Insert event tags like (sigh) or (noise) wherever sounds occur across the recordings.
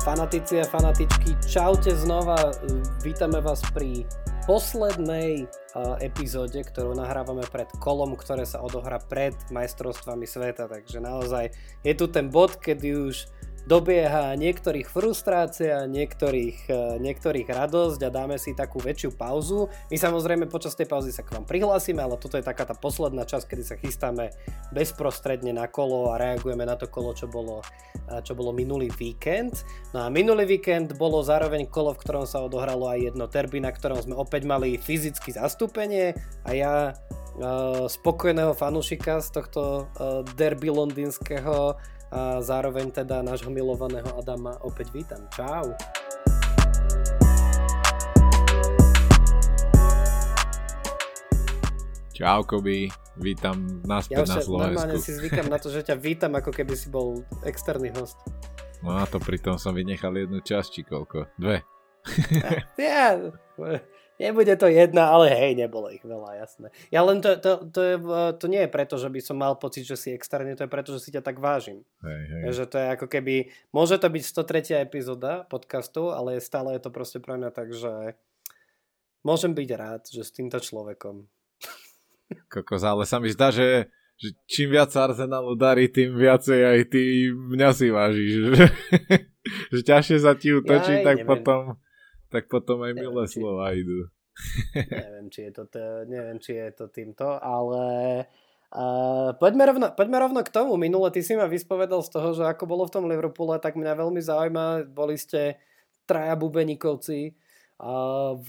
Fanatici a fanatičky, čaute znova, vítame vás pri poslednej epizóde, ktorú nahrávame pred kolom, ktoré sa odohrá pred majstrovstvami sveta, takže naozaj je tu ten bod, kedy už dobieha niektorých frustrácia, niektorých, e, niektorých radosť a dáme si takú väčšiu pauzu. My samozrejme počas tej pauzy sa k vám prihlásime, ale toto je taká tá posledná časť, kedy sa chystáme bezprostredne na kolo a reagujeme na to kolo, čo bolo, e, čo bolo minulý víkend. No a minulý víkend bolo zároveň kolo, v ktorom sa odohralo aj jedno derby, na ktorom sme opäť mali fyzické zastúpenie a ja uh, spokojného fanúšika z tohto derby londýnskeho a zároveň teda nášho milovaného Adama opäť vítam. Čau. Čau Koby, vítam naspäť ja na Slovensku. normálne si (laughs) zvykam na to, že ťa vítam ako keby si bol externý host. No a to pritom som vynechal jednu časť, či koľko? Dve. ja, (laughs) Nebude to jedna, ale hej, nebolo ich veľa, jasné. Ja len to, to, to, je, to nie je preto, že by som mal pocit, že si externe, to je preto, že si ťa tak vážim. Hej, hej. Že to je ako keby, môže to byť 103. epizóda podcastu, ale stále je to proste pre mňa tak, že môžem byť rád, že s týmto človekom. Kokos, ale sa mi zdá, že, že čím viac Arsenalu darí, tým viacej aj ty mňa si vážiš. Že, že ťažšie sa ti utočí, ja tak neviem. potom tak potom aj milé či... slova idú. neviem, či je to, t- neviem, či je to týmto, ale uh, poďme, rovno, poďme rovno k tomu. Minule ty si ma vyspovedal z toho, že ako bolo v tom Liverpoole, tak mňa veľmi zaujíma, boli ste traja bubenikovci uh, v,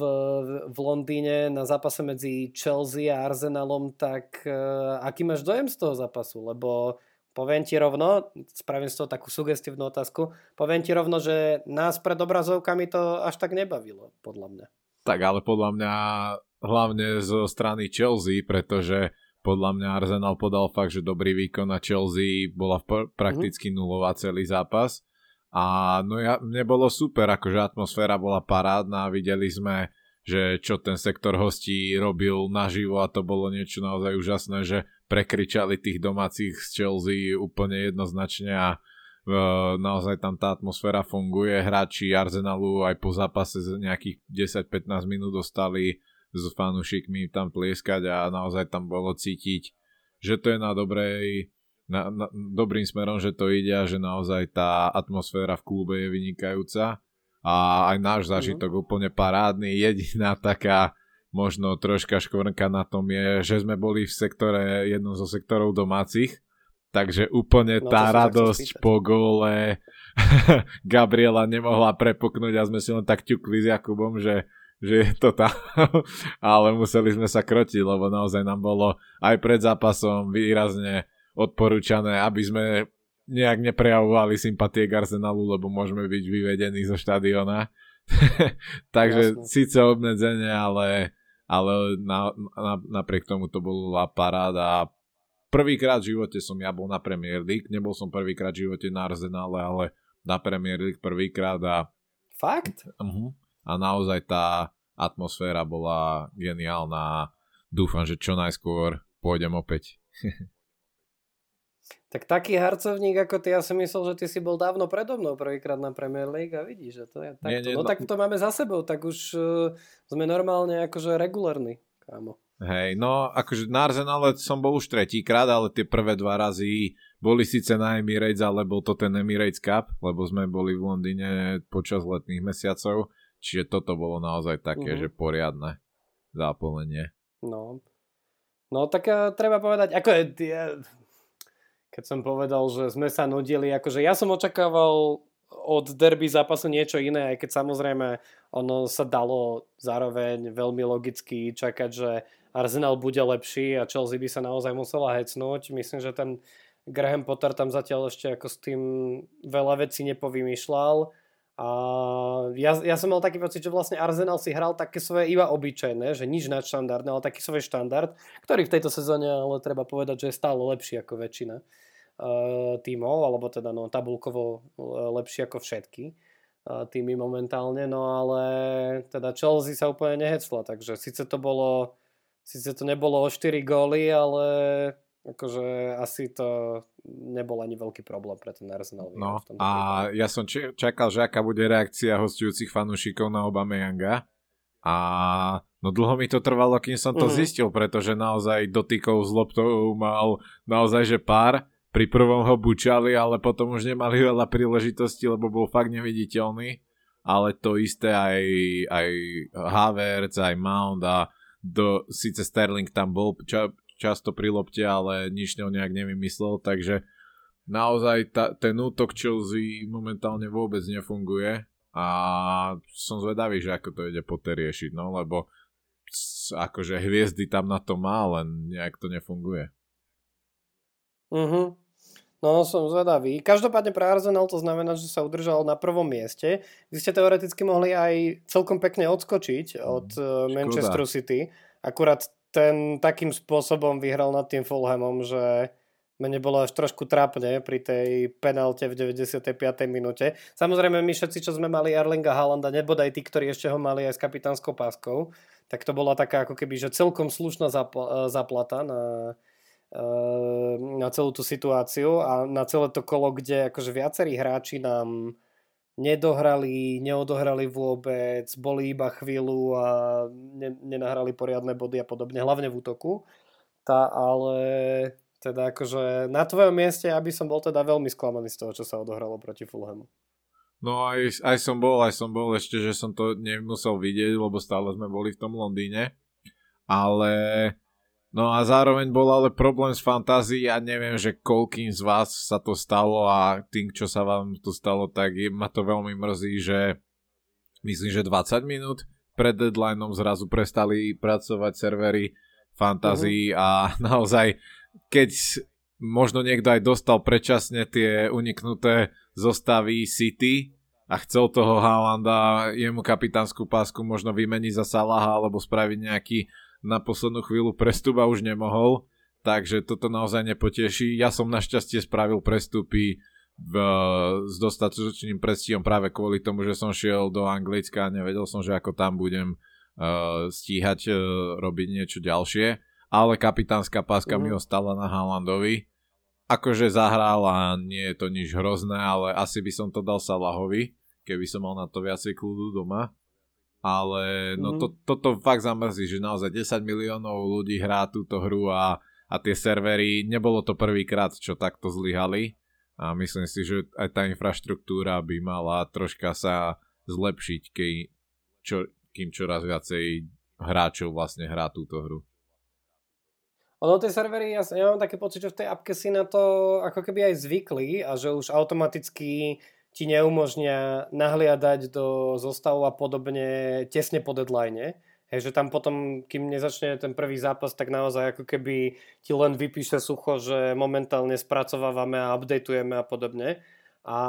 v Londýne na zápase medzi Chelsea a Arsenalom, tak uh, aký máš dojem z toho zápasu? Lebo poviem ti rovno, spravím z toho takú sugestívnu otázku, poviem ti rovno, že nás pred obrazovkami to až tak nebavilo, podľa mňa. Tak ale podľa mňa hlavne zo strany Chelsea, pretože podľa mňa Arsenal podal fakt, že dobrý výkon na Chelsea bola pr- prakticky mm-hmm. nulová celý zápas. A no ja, mne bolo super, akože atmosféra bola parádna, videli sme, že čo ten sektor hostí robil naživo a to bolo niečo naozaj úžasné, že prekričali tých domácich z Chelsea úplne jednoznačne a uh, naozaj tam tá atmosféra funguje. Hráči Arsenalu aj po zápase z nejakých 10-15 minút dostali s fanúšikmi tam tlieskať a naozaj tam bolo cítiť, že to je na dobrej na, na, dobrým smerom, že to ide a že naozaj tá atmosféra v klube je vynikajúca a aj náš mhm. zážitok mm-hmm. úplne parádny. Jediná taká možno troška škvrnka na tom je, že sme boli v sektore, jednom zo sektorov domácich, takže úplne no, tá radosť po góle (laughs) Gabriela nemohla prepuknúť a sme si len tak ťukli s Jakubom, že že je to tam, (laughs) ale museli sme sa krotiť, lebo naozaj nám bolo aj pred zápasom výrazne odporúčané, aby sme nejak neprejavovali sympatie k Arsenalu, lebo môžeme byť vyvedení zo štadiona. (laughs) Takže Jasne. síce obmedzenie, ale ale na, na, napriek tomu to bola paráda. Prvýkrát v živote som ja bol na Premier League, nebol som prvýkrát v živote na Arsenále, ale na Premier League prvýkrát a... Fakt? Uh-huh. A naozaj tá atmosféra bola geniálna dúfam, že čo najskôr pôjdem opäť. (laughs) Tak taký harcovník ako ty, ja som myslel, že ty si bol dávno predo mnou prvýkrát na Premier League a vidíš, že to je takto. Nie, nie, no, no tak to máme za sebou, tak už uh, sme normálne akože regulárni, kámo. Hej, no akože na Arsenale som bol už tretíkrát, ale tie prvé dva razy boli síce na Emirates, ale bol to ten Emirates Cup, lebo sme boli v Londýne počas letných mesiacov, čiže toto bolo naozaj také, uh-huh. že poriadne zápolenie. No, no tak uh, treba povedať, ako je, ja, keď som povedal, že sme sa nudili. Akože ja som očakával od derby zápasu niečo iné, aj keď samozrejme ono sa dalo zároveň veľmi logicky čakať, že Arsenal bude lepší a Chelsea by sa naozaj musela hecnúť. Myslím, že ten Graham Potter tam zatiaľ ešte ako s tým veľa vecí nepovymýšľal. A ja, ja som mal taký pocit, že vlastne Arsenal si hral také svoje iba obyčajné, že nič nadštandardné, ale taký svoj štandard, ktorý v tejto sezóne ale treba povedať, že je stále lepší ako väčšina uh, tímov, alebo teda no, tabulkovo uh, lepší ako všetky uh, týmy momentálne, no ale teda Chelsea sa úplne nehecla, takže síce to bolo, síce to nebolo o 4 góly, ale Akože asi to nebol ani veľký problém pre ten Arsenal. No a ja som čakal, že aká bude reakcia hostujúcich fanúšikov na Yanga. A no dlho mi to trvalo, kým som to mm-hmm. zistil, pretože naozaj dotykov s loptou mal naozaj že pár. Pri prvom ho bučali, ale potom už nemali veľa príležitostí, lebo bol fakt neviditeľný. Ale to isté aj, aj Havertz, aj Mount a do, síce Sterling tam bol ča, často pri lopte, ale nič ňou nejak nevymyslel, takže naozaj ta, ten útok Chelsea momentálne vôbec nefunguje a som zvedavý, že ako to ide Potter riešiť, no lebo akože hviezdy tam na to má, len nejak to nefunguje. Mhm. No, som zvedavý. Každopádne pre Arsenal to znamená, že sa udržal na prvom mieste. Vy ste teoreticky mohli aj celkom pekne odskočiť od mm, Manchesteru City. Akurát ten takým spôsobom vyhral nad tým Fulhamom, že mne bolo až trošku trápne pri tej penalte v 95. minúte. Samozrejme, my všetci, čo sme mali Erlinga Haalanda, nebodaj tí, ktorí ešte ho mali aj s kapitánskou páskou, tak to bola taká ako keby, že celkom slušná zapl- zaplata na, eh, na celú tú situáciu a na celé to kolo, kde akože viacerí hráči nám nedohrali, neodohrali vôbec, boli iba chvíľu a ne, nenahrali poriadne body a podobne, hlavne v útoku. Tá, ale teda akože na tvojom mieste, aby som bol teda veľmi sklamaný z toho, čo sa odohralo proti Fulhamu. No aj, aj som bol, aj som bol ešte, že som to nemusel vidieť, lebo stále sme boli v tom Londýne. Ale No a zároveň bol ale problém s fantázií a neviem, že koľkým z vás sa to stalo a tým, čo sa vám to stalo, tak je, ma to veľmi mrzí, že myslím, že 20 minút pred deadlineom zrazu prestali pracovať servery fantázií uh-huh. a (laughs) naozaj, keď možno niekto aj dostal predčasne tie uniknuté zostavy City a chcel toho Haalanda, jemu kapitánsku pásku možno vymeniť za Salaha alebo spraviť nejaký na poslednú chvíľu prestup a už nemohol, takže toto naozaj nepoteší. Ja som našťastie spravil prestupy v, s dostatočným prestihom práve kvôli tomu, že som šiel do Anglicka a nevedel som, že ako tam budem uh, stíhať uh, robiť niečo ďalšie, ale kapitánska páska mm. mi mhm. ostala na Haalandovi. Akože zahral a nie je to nič hrozné, ale asi by som to dal Salahovi, keby som mal na to viacej kľudu doma ale no mm-hmm. to, toto fakt zamrzí, že naozaj 10 miliónov ľudí hrá túto hru a, a tie servery, nebolo to prvýkrát, čo takto zlyhali a myslím si, že aj tá infraštruktúra by mala troška sa zlepšiť, keď, čo, kým čoraz viacej hráčov vlastne hrá túto hru. Ono tie servery, ja, ja mám taký pocit, že v tej appke si na to ako keby aj zvykli a že už automaticky ti neumožnia nahliadať do zostavu a podobne tesne po deadline. Hej, že tam potom, kým nezačne ten prvý zápas, tak naozaj ako keby ti len vypíše sucho, že momentálne spracovávame a updateujeme a podobne. A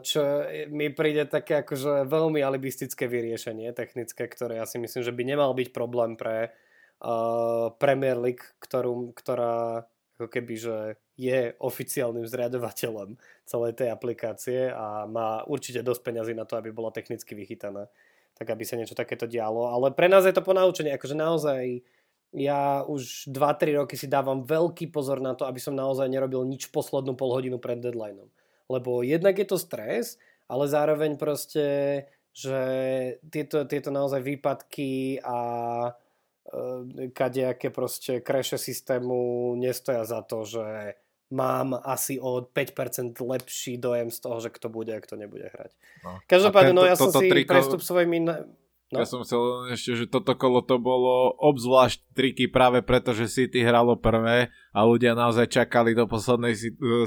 čo mi príde také akože veľmi alibistické vyriešenie technické, ktoré ja si myslím, že by nemal byť problém pre uh, Premier League, ktorú, ktorá ako keby, že je oficiálnym zriadovateľom celej tej aplikácie a má určite dosť peňazí na to, aby bola technicky vychytaná, tak aby sa niečo takéto dialo. Ale pre nás je to ponaučenie, akože naozaj ja už 2-3 roky si dávam veľký pozor na to, aby som naozaj nerobil nič poslednú pol hodinu pred deadlineom. Lebo jednak je to stres, ale zároveň proste, že tieto, tieto naozaj výpadky a kadejaké proste kreše systému nestoja za to, že mám asi o 5% lepší dojem z toho, že kto bude a kto nebude hrať. No. Každopádne, no ja som si triko... prestup svojimi... No. Ja som chcel ešte, že toto kolo to bolo obzvlášť triky práve preto, že City hralo prvé a ľudia naozaj čakali do poslednej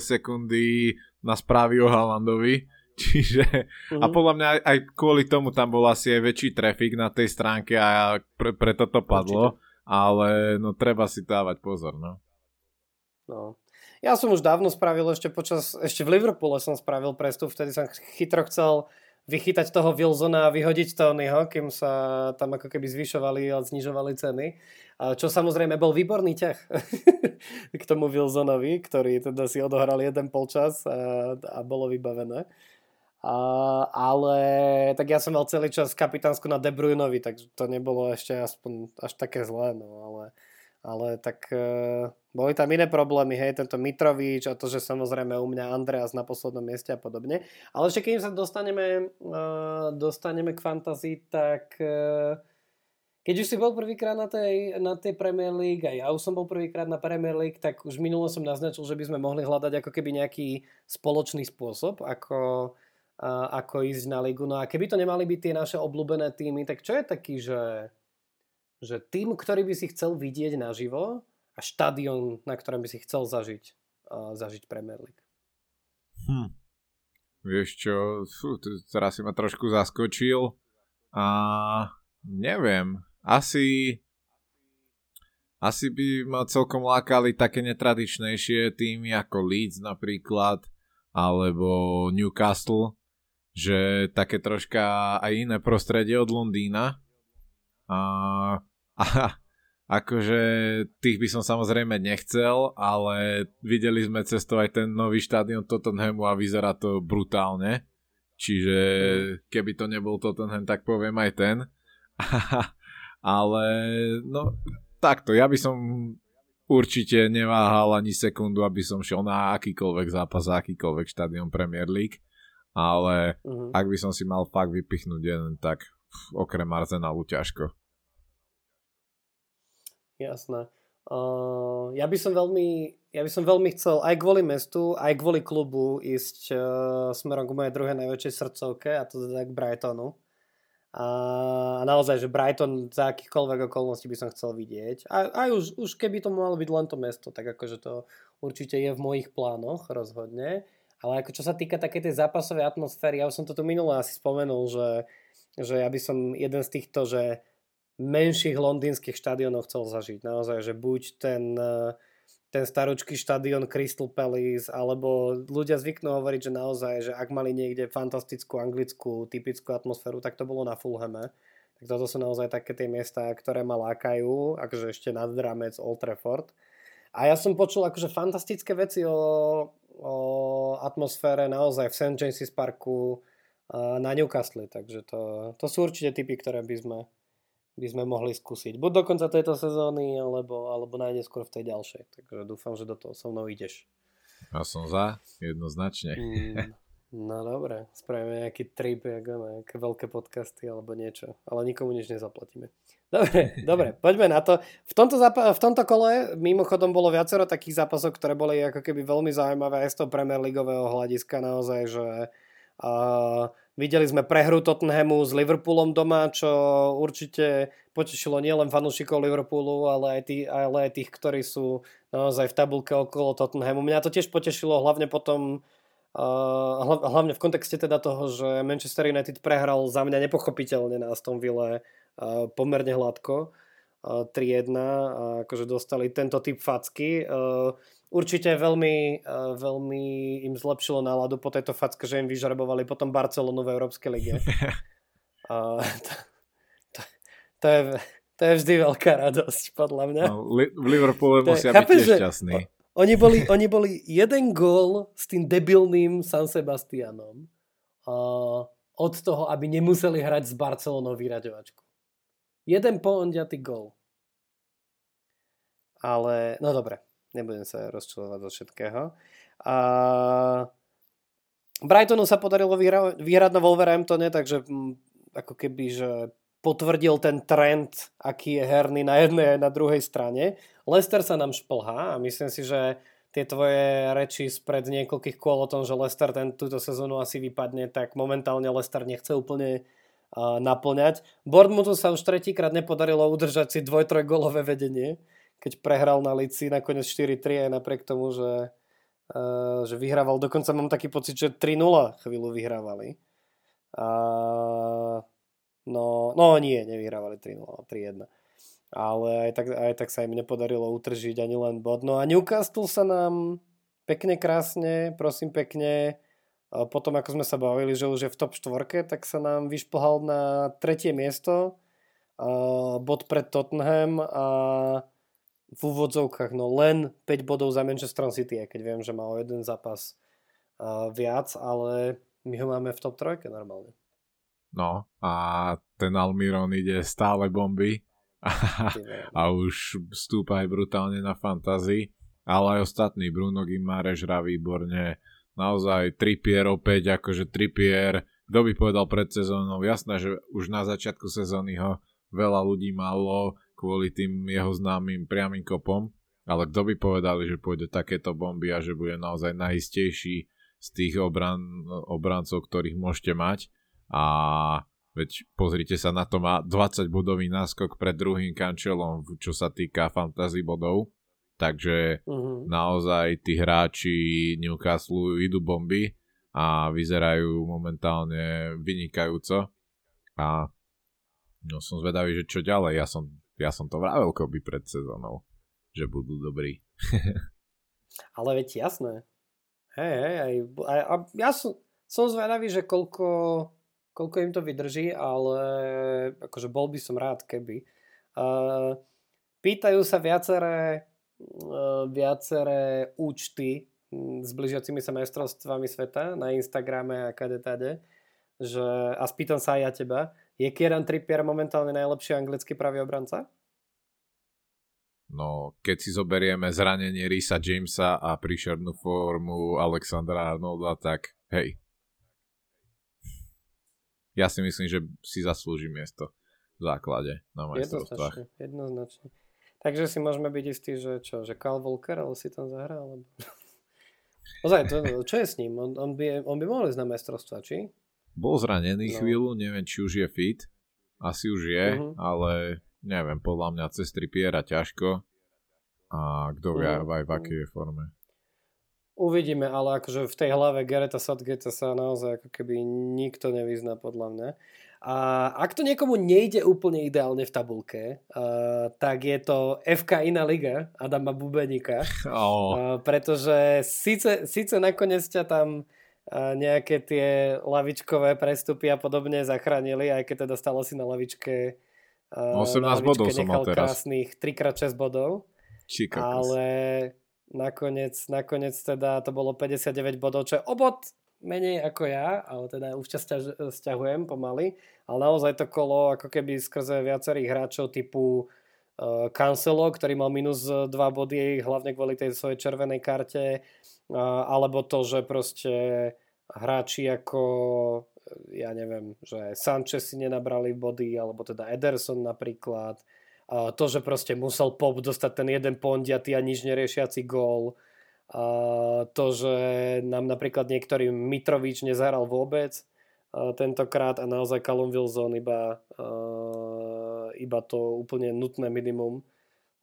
sekundy na správy o Haalandovi Čiže, mm-hmm. a mhm. podľa mňa aj, aj kvôli tomu tam bol asi aj väčší trafik na tej stránke a pre, preto to padlo, Určite. ale no treba si dávať pozor, no. No. Ja som už dávno spravil ešte počas, ešte v Liverpoole som spravil prestup, vtedy som chytro chcel vychytať toho Wilsona a vyhodiť Tonyho, kým sa tam ako keby zvyšovali a znižovali ceny. Čo samozrejme bol výborný ťah (laughs) k tomu Wilsonovi, ktorý teda si odohral jeden polčas a, a bolo vybavené. Uh, ale tak ja som mal celý čas kapitánsku na De Bruynovi, tak to nebolo ešte aspoň až také zlé, no ale ale tak uh, boli tam iné problémy, hej, tento Mitrovič a to, že samozrejme u mňa Andreas na poslednom mieste a podobne. Ale ešte keď sa dostaneme, uh, dostaneme k fantazii, tak uh, keď už si bol prvýkrát na tej, na tej Premier League a ja už som bol prvýkrát na Premier League, tak už minulo som naznačil, že by sme mohli hľadať ako keby nejaký spoločný spôsob, ako, ako ísť na ligu. No a keby to nemali byť tie naše obľúbené týmy, tak čo je taký, že, že tým, ktorý by si chcel vidieť naživo a štadión, na ktorom by si chcel zažiť, zažiť Premier League? Hm. Vieš čo, fú, teraz si ma trošku zaskočil a neviem, asi asi by ma celkom lákali také netradičnejšie týmy ako Leeds napríklad, alebo Newcastle, že také troška aj iné prostredie od Londýna. A, a akože tých by som samozrejme nechcel, ale videli sme cestou aj ten nový štádion Tottenhamu a vyzerá to brutálne. Čiže keby to nebol Tottenham, tak poviem aj ten. (laughs) ale no takto, ja by som určite neváhal ani sekundu, aby som šiel na akýkoľvek zápas, akýkoľvek štadión Premier League, ale uh-huh. ak by som si mal fakt vypichnúť jeden, tak okrem Arsenalu ťažko. Jasné. Uh, ja by som veľmi ja by som veľmi chcel aj kvôli mestu, aj kvôli klubu ísť uh, smerom k mojej druhej najväčšej srdcovke a to teda k Brightonu. A naozaj, že Brighton za akýchkoľvek okolností by som chcel vidieť. A aj už, už keby to malo byť len to mesto, tak akože to určite je v mojich plánoch rozhodne. Ale ako čo sa týka takej tej zápasovej atmosféry, ja už som to tu minule asi spomenul, že, že ja by som jeden z týchto, že menších londýnskych štadionov chcel zažiť. Naozaj, že buď ten uh, ten staročký štadión Crystal Palace, alebo ľudia zvyknú hovoriť, že naozaj, že ak mali niekde fantastickú anglickú typickú atmosféru, tak to bolo na Fulhame. Tak toto sú naozaj také tie miesta, ktoré ma lákajú, akože ešte nad rámec Old Trafford. A ja som počul akože fantastické veci o, o atmosfére naozaj v St. James's Parku na Newcastle, takže to, to sú určite typy, ktoré by sme by sme mohli skúsiť. Buď do konca tejto sezóny, alebo, alebo najneskôr v tej ďalšej. Takže dúfam, že do toho so mnou ideš. Ja som za, jednoznačne. Mm, (laughs) no dobre, spravíme nejaký trip, nejaké veľké podcasty alebo niečo, ale nikomu nič nezaplatíme. Dobre, (laughs) dobre, poďme na to. V tomto, zap- v tomto kole mimochodom bolo viacero takých zápasov, ktoré boli ako keby veľmi zaujímavé aj z toho Premier Leagueového hľadiska naozaj, že uh, Videli sme prehru Tottenhamu s Liverpoolom doma, čo určite potešilo nielen fanúšikov Liverpoolu, ale aj, tí, ale aj tých, ktorí sú naozaj v tabulke okolo Tottenhamu. Mňa to tiež potešilo, hlavne potom hlavne v kontexte teda toho, že Manchester United prehral za mňa nepochopiteľne na Aston Ville pomerne hladko. Uh, 3-1 a akože dostali tento typ facky. Určite veľmi, veľmi im zlepšilo náladu po tejto facke, že im vyžrebovali potom Barcelonu v Európskej lige. (laughs) uh, to, to, to, je, to je vždy veľká radosť, podľa mňa. No, v Liverpoole musia byť tiež šťastní. Oni boli, oni boli jeden gól s tým debilným San Sebastianom uh, od toho, aby nemuseli hrať s Barcelonou vyraďovačku. Jeden poondiatý gól. Ale, no dobre, Nebudem sa rozčulovať zo všetkého. A Brightonu sa podarilo vyhrať na Wolverhamptone, takže mm, ako keby, že potvrdil ten trend, aký je herný na jednej aj na druhej strane. Leicester sa nám šplhá a myslím si, že tie tvoje reči spred niekoľkých kôl o tom, že Leicester ten, túto sezónu asi vypadne, tak momentálne Leicester nechce úplne uh, naplňať. Bournemouthu sa už tretíkrát nepodarilo udržať si dvoj-trojgolové vedenie keď prehral na Lici nakoniec 4-3 aj napriek tomu, že, uh, že vyhrával. Dokonca mám taký pocit, že 3-0 chvíľu vyhrávali. Uh, no, no nie, nevyhrávali 3-0, 3-1. Ale aj tak, aj tak sa im nepodarilo utržiť ani len bod. No a Newcastle sa nám pekne, krásne, prosím pekne, potom ako sme sa bavili, že už je v top 4, tak sa nám vyšplhal na tretie miesto, bod pred Tottenham a v úvodzovkách no len 5 bodov za Manchester City, aj keď viem, že má o jeden zápas viac, ale my ho máme v top 3 normálne. No a ten Almiron ide stále bomby. A, (laughs) a už stúpa aj brutálne na fantasy, ale aj ostatní, Bruno Gimarež hrá výborne, naozaj Trippier opäť, akože Trippier, kto by povedal pred sezónou, jasné, že už na začiatku sezóny ho veľa ľudí malo kvôli tým jeho známym priamým kopom, ale kto by povedali, že pôjde takéto bomby a že bude naozaj najistejší z tých obran, obrancov, ktorých môžete mať a veď pozrite sa na to, má 20 bodový náskok pred druhým kančelom, čo sa týka fantasy bodov, takže uh-huh. naozaj tí hráči Newcastle idú bomby a vyzerajú momentálne vynikajúco a no som zvedavý, že čo ďalej, ja som, ja som to vravel koby pred sezónou že budú dobrí. (laughs) Ale veď jasné. Hej, hej, aj, aj, a ja som, som zvedavý, že koľko, koľko im to vydrží, ale akože bol by som rád, keby. Pýtajú sa viaceré, uh, viaceré účty s blížiacimi sa majstrovstvami sveta na Instagrame a kade tade, že, a spýtam sa aj ja teba, je Kieran Trippier momentálne najlepší anglický pravý obranca? No, keď si zoberieme zranenie Risa Jamesa a príšernú formu Alexandra Arnolda, tak hej. Ja si myslím, že si zaslúži miesto v základe na majstrovstvách. Jednoznačne, jednoznačne. Takže si môžeme byť istí, že čo, že Carl Volker, ale si tam zahral? Alebo... (laughs) Ozaj, to, čo je s ním? On, on, by, on by mohol ísť na majstrovstva, či? Bol zranený no. chvíľu, neviem, či už je fit. Asi už je, uh-huh. ale neviem, podľa mňa cez Trippiera ťažko a kto vie mm. aj v akej je forme. Uvidíme, ale akože v tej hlave Gareta Southgate sa naozaj ako keby nikto nevyzná podľa mňa. A ak to niekomu nejde úplne ideálne v tabulke, uh, tak je to FK Iná liga Adama Bubenika. Oh. (laughs) Uh, pretože síce, síce nakoniec ťa tam uh, nejaké tie lavičkové prestupy a podobne zachránili, aj keď teda stalo si na lavičke 18 bodov som mal teraz. krásnych 3x6 bodov. Ale nakoniec, nakoniec teda to bolo 59 bodov, čo je obod menej ako ja, ale teda už ťa stiahujem pomaly. Ale naozaj to kolo ako keby skrze viacerých hráčov typu uh, Cancelo, ktorý mal minus 2 body, hlavne kvôli tej svojej červenej karte, uh, alebo to, že proste hráči ako ja neviem, že Sanchez si nenabrali body, alebo teda Ederson napríklad, to, že proste musel Pop dostať ten jeden pondiatý a nič neriešiaci gól, to, že nám napríklad niektorý Mitrovič nezahral vôbec a tentokrát a naozaj Callum Wilson iba, a, iba to úplne nutné minimum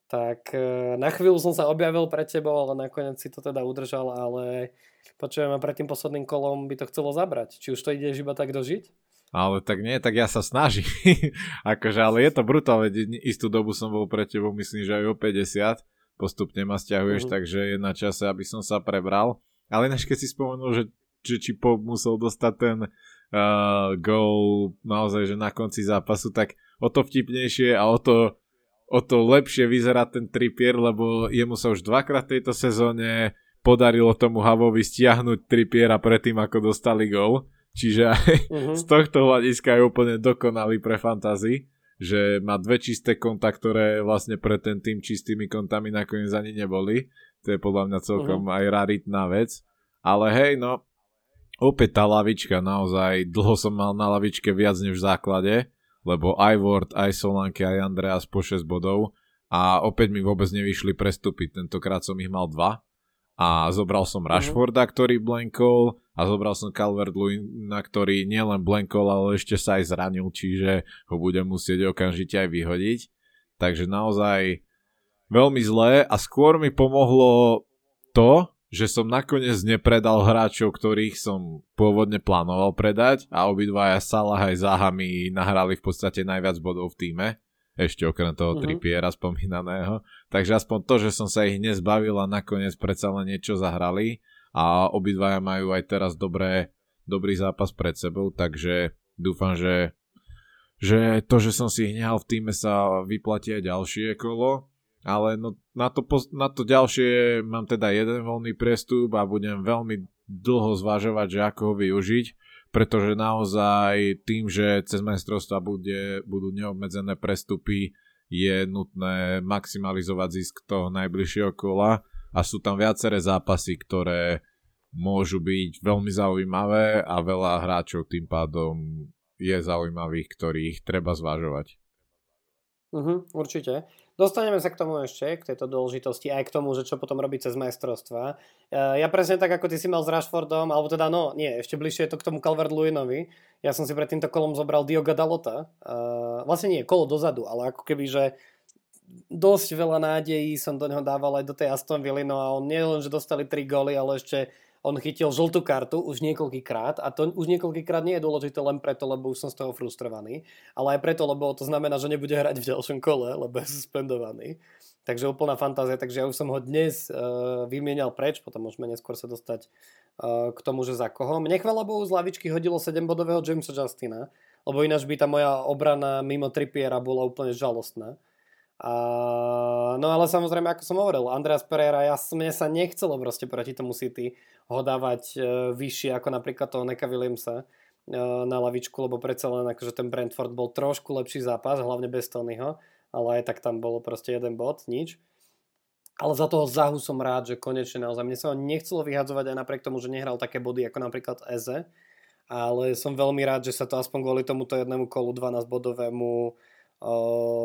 tak e, na chvíľu som sa objavil pre tebou, ale nakoniec si to teda udržal, ale počujem a pred tým posledným kolom by to chcelo zabrať. Či už to ideš iba tak dožiť? Ale tak nie, tak ja sa snažím. (laughs) akože, ale je to brutál, veď istú dobu som bol pre tebou, myslím, že aj o 50. Postupne ma stiahuješ, uh-huh. takže je na čase, aby som sa prebral. Ale než keď si spomenul, že, že či Pop musel dostať ten uh, gol naozaj, že na konci zápasu, tak o to vtipnejšie a o to o to lepšie vyzerá ten Trippier, lebo jemu sa už dvakrát tejto sezóne podarilo tomu Havovi stiahnuť Trippiera predtým, ako dostali gol. Čiže aj uh-huh. z tohto hľadiska je úplne dokonalý pre fantasy, že má dve čisté konta, ktoré vlastne pre ten tým čistými kontami nakoniec ani neboli. To je podľa mňa celkom uh-huh. aj raritná vec. Ale hej, no, opäť tá lavička, naozaj dlho som mal na lavičke viac než v základe lebo aj Ward, aj Solanke, aj Andreas po 6 bodov a opäť mi vôbec nevyšli prestupy. Tentokrát som ich mal dva a zobral som mhm. Rashforda, ktorý blankol a zobral som calvert na ktorý nielen blankol, ale ešte sa aj zranil, čiže ho budem musieť okamžite aj vyhodiť. Takže naozaj veľmi zlé a skôr mi pomohlo to, že som nakoniec nepredal hráčov, ktorých som pôvodne plánoval predať a obidvaja Salah aj Zaha mi nahrali v podstate najviac bodov v týme, ešte okrem toho uh-huh. Trippiera spomínaného. Takže aspoň to, že som sa ich nezbavil a nakoniec predsa len niečo zahrali a obidvaja majú aj teraz dobré, dobrý zápas pred sebou, takže dúfam, že, že to, že som si ich nehal v týme sa vyplatí aj ďalšie kolo. Ale no, na, to, na to ďalšie mám teda jeden voľný prestup a budem veľmi dlho zvažovať, že ako ho využiť, pretože naozaj tým, že cez majstrovstva bude, budú neobmedzené prestupy, je nutné maximalizovať zisk toho najbližšieho kola a sú tam viaceré zápasy, ktoré môžu byť veľmi zaujímavé a veľa hráčov tým pádom je zaujímavých, ktorých treba zvažovať. Uh-huh, určite. Dostaneme sa k tomu ešte, k tejto dôležitosti, aj k tomu, že čo potom robiť cez majstrovstva. Ja presne tak, ako ty si mal s Rashfordom, alebo teda no, nie, ešte bližšie je to k tomu Calvert Lewinovi. Ja som si pred týmto kolom zobral Dioga Dalota. Vlastne nie, kolo dozadu, ale ako keby, že dosť veľa nádejí som do neho dával aj do tej Aston Villa, no a on nie len, že dostali 3 góly, ale ešte on chytil žltú kartu už niekoľkýkrát a to už niekoľkýkrát nie je dôležité len preto, lebo už som z toho frustrovaný, ale aj preto, lebo to znamená, že nebude hrať v ďalšom kole, lebo je suspendovaný. Takže úplná fantázia, takže ja už som ho dnes uh, vymienial preč, potom môžeme neskôr sa dostať uh, k tomu, že za koho. Mne chvala Bohu z lavičky hodilo 7-bodového Jamesa Justina, lebo ináč by tá moja obrana mimo Trippiera bola úplne žalostná. A, no ale samozrejme, ako som hovoril, Andreas Pereira, ja, mne sa nechcelo proste proti tomu City ho dávať e, vyššie ako napríklad toho Neka Williamsa e, na lavičku, lebo predsa len akože ten Brentford bol trošku lepší zápas, hlavne bez Tonyho, ale aj tak tam bolo proste jeden bod, nič. Ale za toho Zahu som rád, že konečne naozaj mne sa ho nechcelo vyhadzovať aj napriek tomu, že nehral také body ako napríklad Eze, ale som veľmi rád, že sa to aspoň kvôli tomuto jednému kolu 12 bodovému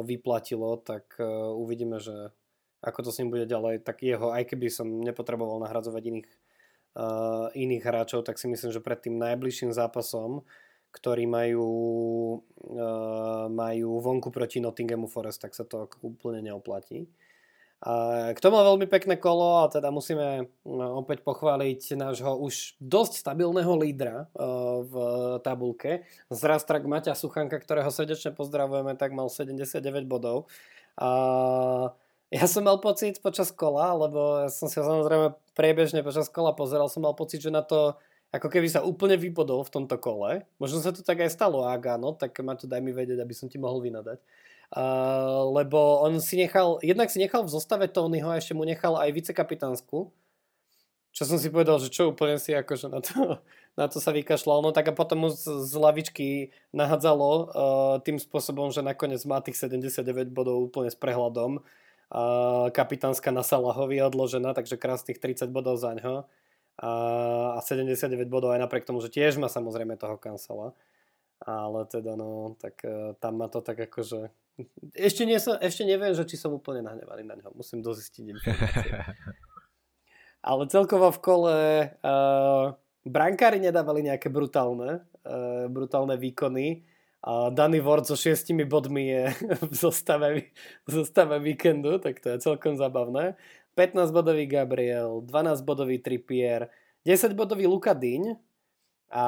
vyplatilo, tak uvidíme, že ako to s ním bude ďalej, tak jeho, aj keby som nepotreboval nahradzovať iných, iných hráčov, tak si myslím, že pred tým najbližším zápasom, ktorí majú, majú vonku proti Nottinghamu Forest, tak sa to úplne neoplatí. K tomu veľmi pekné kolo a teda musíme no, opäť pochváliť nášho už dosť stabilného lídra uh, v tabulke. Zrastrak Maťa Suchanka, ktorého srdečne pozdravujeme, tak mal 79 bodov. A ja som mal pocit počas kola, lebo ja som si samozrejme priebežne počas kola pozeral, som mal pocit, že na to ako keby sa úplne vypodol v tomto kole. Možno sa to tak aj stalo, ak áno, tak ma to daj mi vedieť, aby som ti mohol vynadať. Uh, lebo on si nechal, jednak si nechal v zostave Tonyho a ešte mu nechal aj vicekapitánsku. Čo som si povedal, že čo úplne si akože na to, (laughs) na to sa vykašľal. No tak a potom mu z, z lavičky nahadzalo uh, tým spôsobom, že nakoniec má tých 79 bodov úplne s prehľadom. Uh, kapitánska na Salahovi odložená, takže krásnych 30 bodov za ňo. Uh, a 79 bodov aj napriek tomu, že tiež má samozrejme toho kancela. Ale teda no, tak uh, tam má to tak akože ešte, nie som, ešte neviem, že či som úplne nahnevaný na neho. Musím dozistiť (laughs) Ale celkovo v kole uh, brankári nedávali nejaké brutálne, uh, brutálne výkony. A Danny Ward so šiestimi bodmi je (laughs) v zostave, v zostave víkendu, tak to je celkom zabavné. 15 bodový Gabriel, 12 bodový Trippier, 10 bodový Luka Dyň, a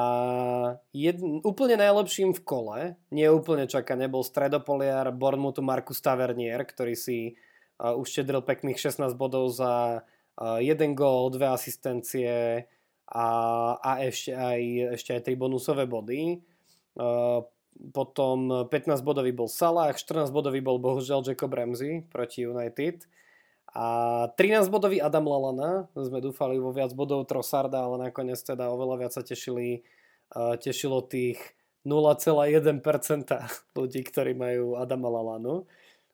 jedn, úplne najlepším v kole, nie úplne čaká, nebol stredopoliar Bournemouthu Markus Tavernier, ktorý si uh, uštedril pekných 16 bodov za uh, jeden gól, dve asistencie a, a ešte, aj, ešte aj 3 bonusové body. Uh, potom 15 bodový bol Salah, 14 bodový bol bohužiaľ Jacob Ramsey proti United. A 13 bodový Adam Lalana, sme dúfali vo viac bodov Trossarda, ale nakoniec teda oveľa viac sa tešili, uh, tešilo tých 0,1% (laughs) ľudí, ktorí majú Adama Lalanu.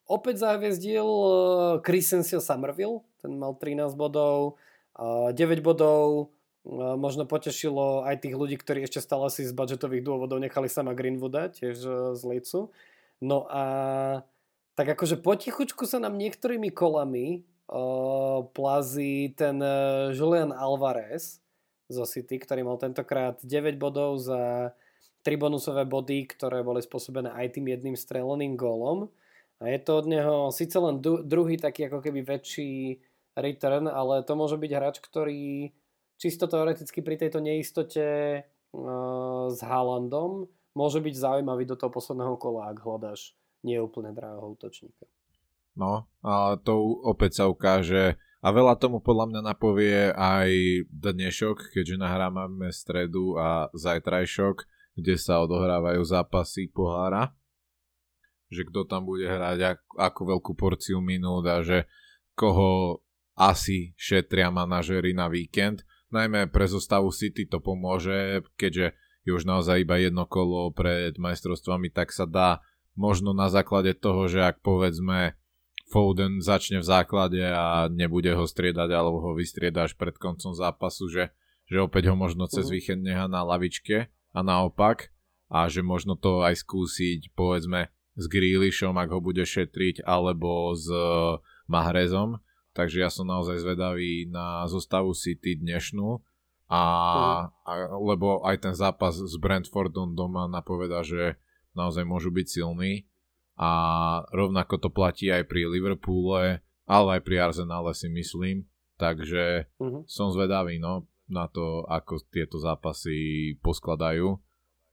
Opäť zahviezdil uh, Christensio Somerville, ten mal 13 bodov, uh, 9 bodov, uh, možno potešilo aj tých ľudí, ktorí ešte stále si z budžetových dôvodov nechali sama Greenwooda, tiež z Leedsu. No a tak akože potichučku sa nám niektorými kolami plazí ten uh, Julian Alvarez zo City, ktorý mal tentokrát 9 bodov za 3 bonusové body, ktoré boli spôsobené aj tým jedným streleným gólom. A je to od neho síce len druhý taký ako keby väčší return, ale to môže byť hráč, ktorý čisto teoreticky pri tejto neistote uh, s Haalandom môže byť zaujímavý do toho posledného kola, ak hľadáš neúplne drahého útočníka. No, a to opäť sa ukáže a veľa tomu podľa mňa napovie aj dnešok, keďže nahrávame stredu a zajtrajšok, kde sa odohrávajú zápasy pohára. Že kto tam bude hrať ak, akú veľkú porciu minút a že koho asi šetria manažery na víkend. Najmä pre zostavu City to pomôže, keďže je už naozaj iba jedno kolo pred majstrovstvami, tak sa dá možno na základe toho, že ak povedzme Foden začne v základe a nebude ho striedať alebo ho vystrieda až pred koncom zápasu, že, že opäť ho možno cez uh-huh. víkend nechá na lavičke a naopak a že možno to aj skúsiť povedzme s Grealishom, ak ho bude šetriť, alebo s Mahrezom. Takže ja som naozaj zvedavý na zostavu City dnešnú a, uh-huh. a lebo aj ten zápas s Brentfordom doma napoveda, že naozaj môžu byť silní a rovnako to platí aj pri Liverpoole, ale aj pri Arsenale si myslím, takže uh-huh. som zvedavý no, na to, ako tieto zápasy poskladajú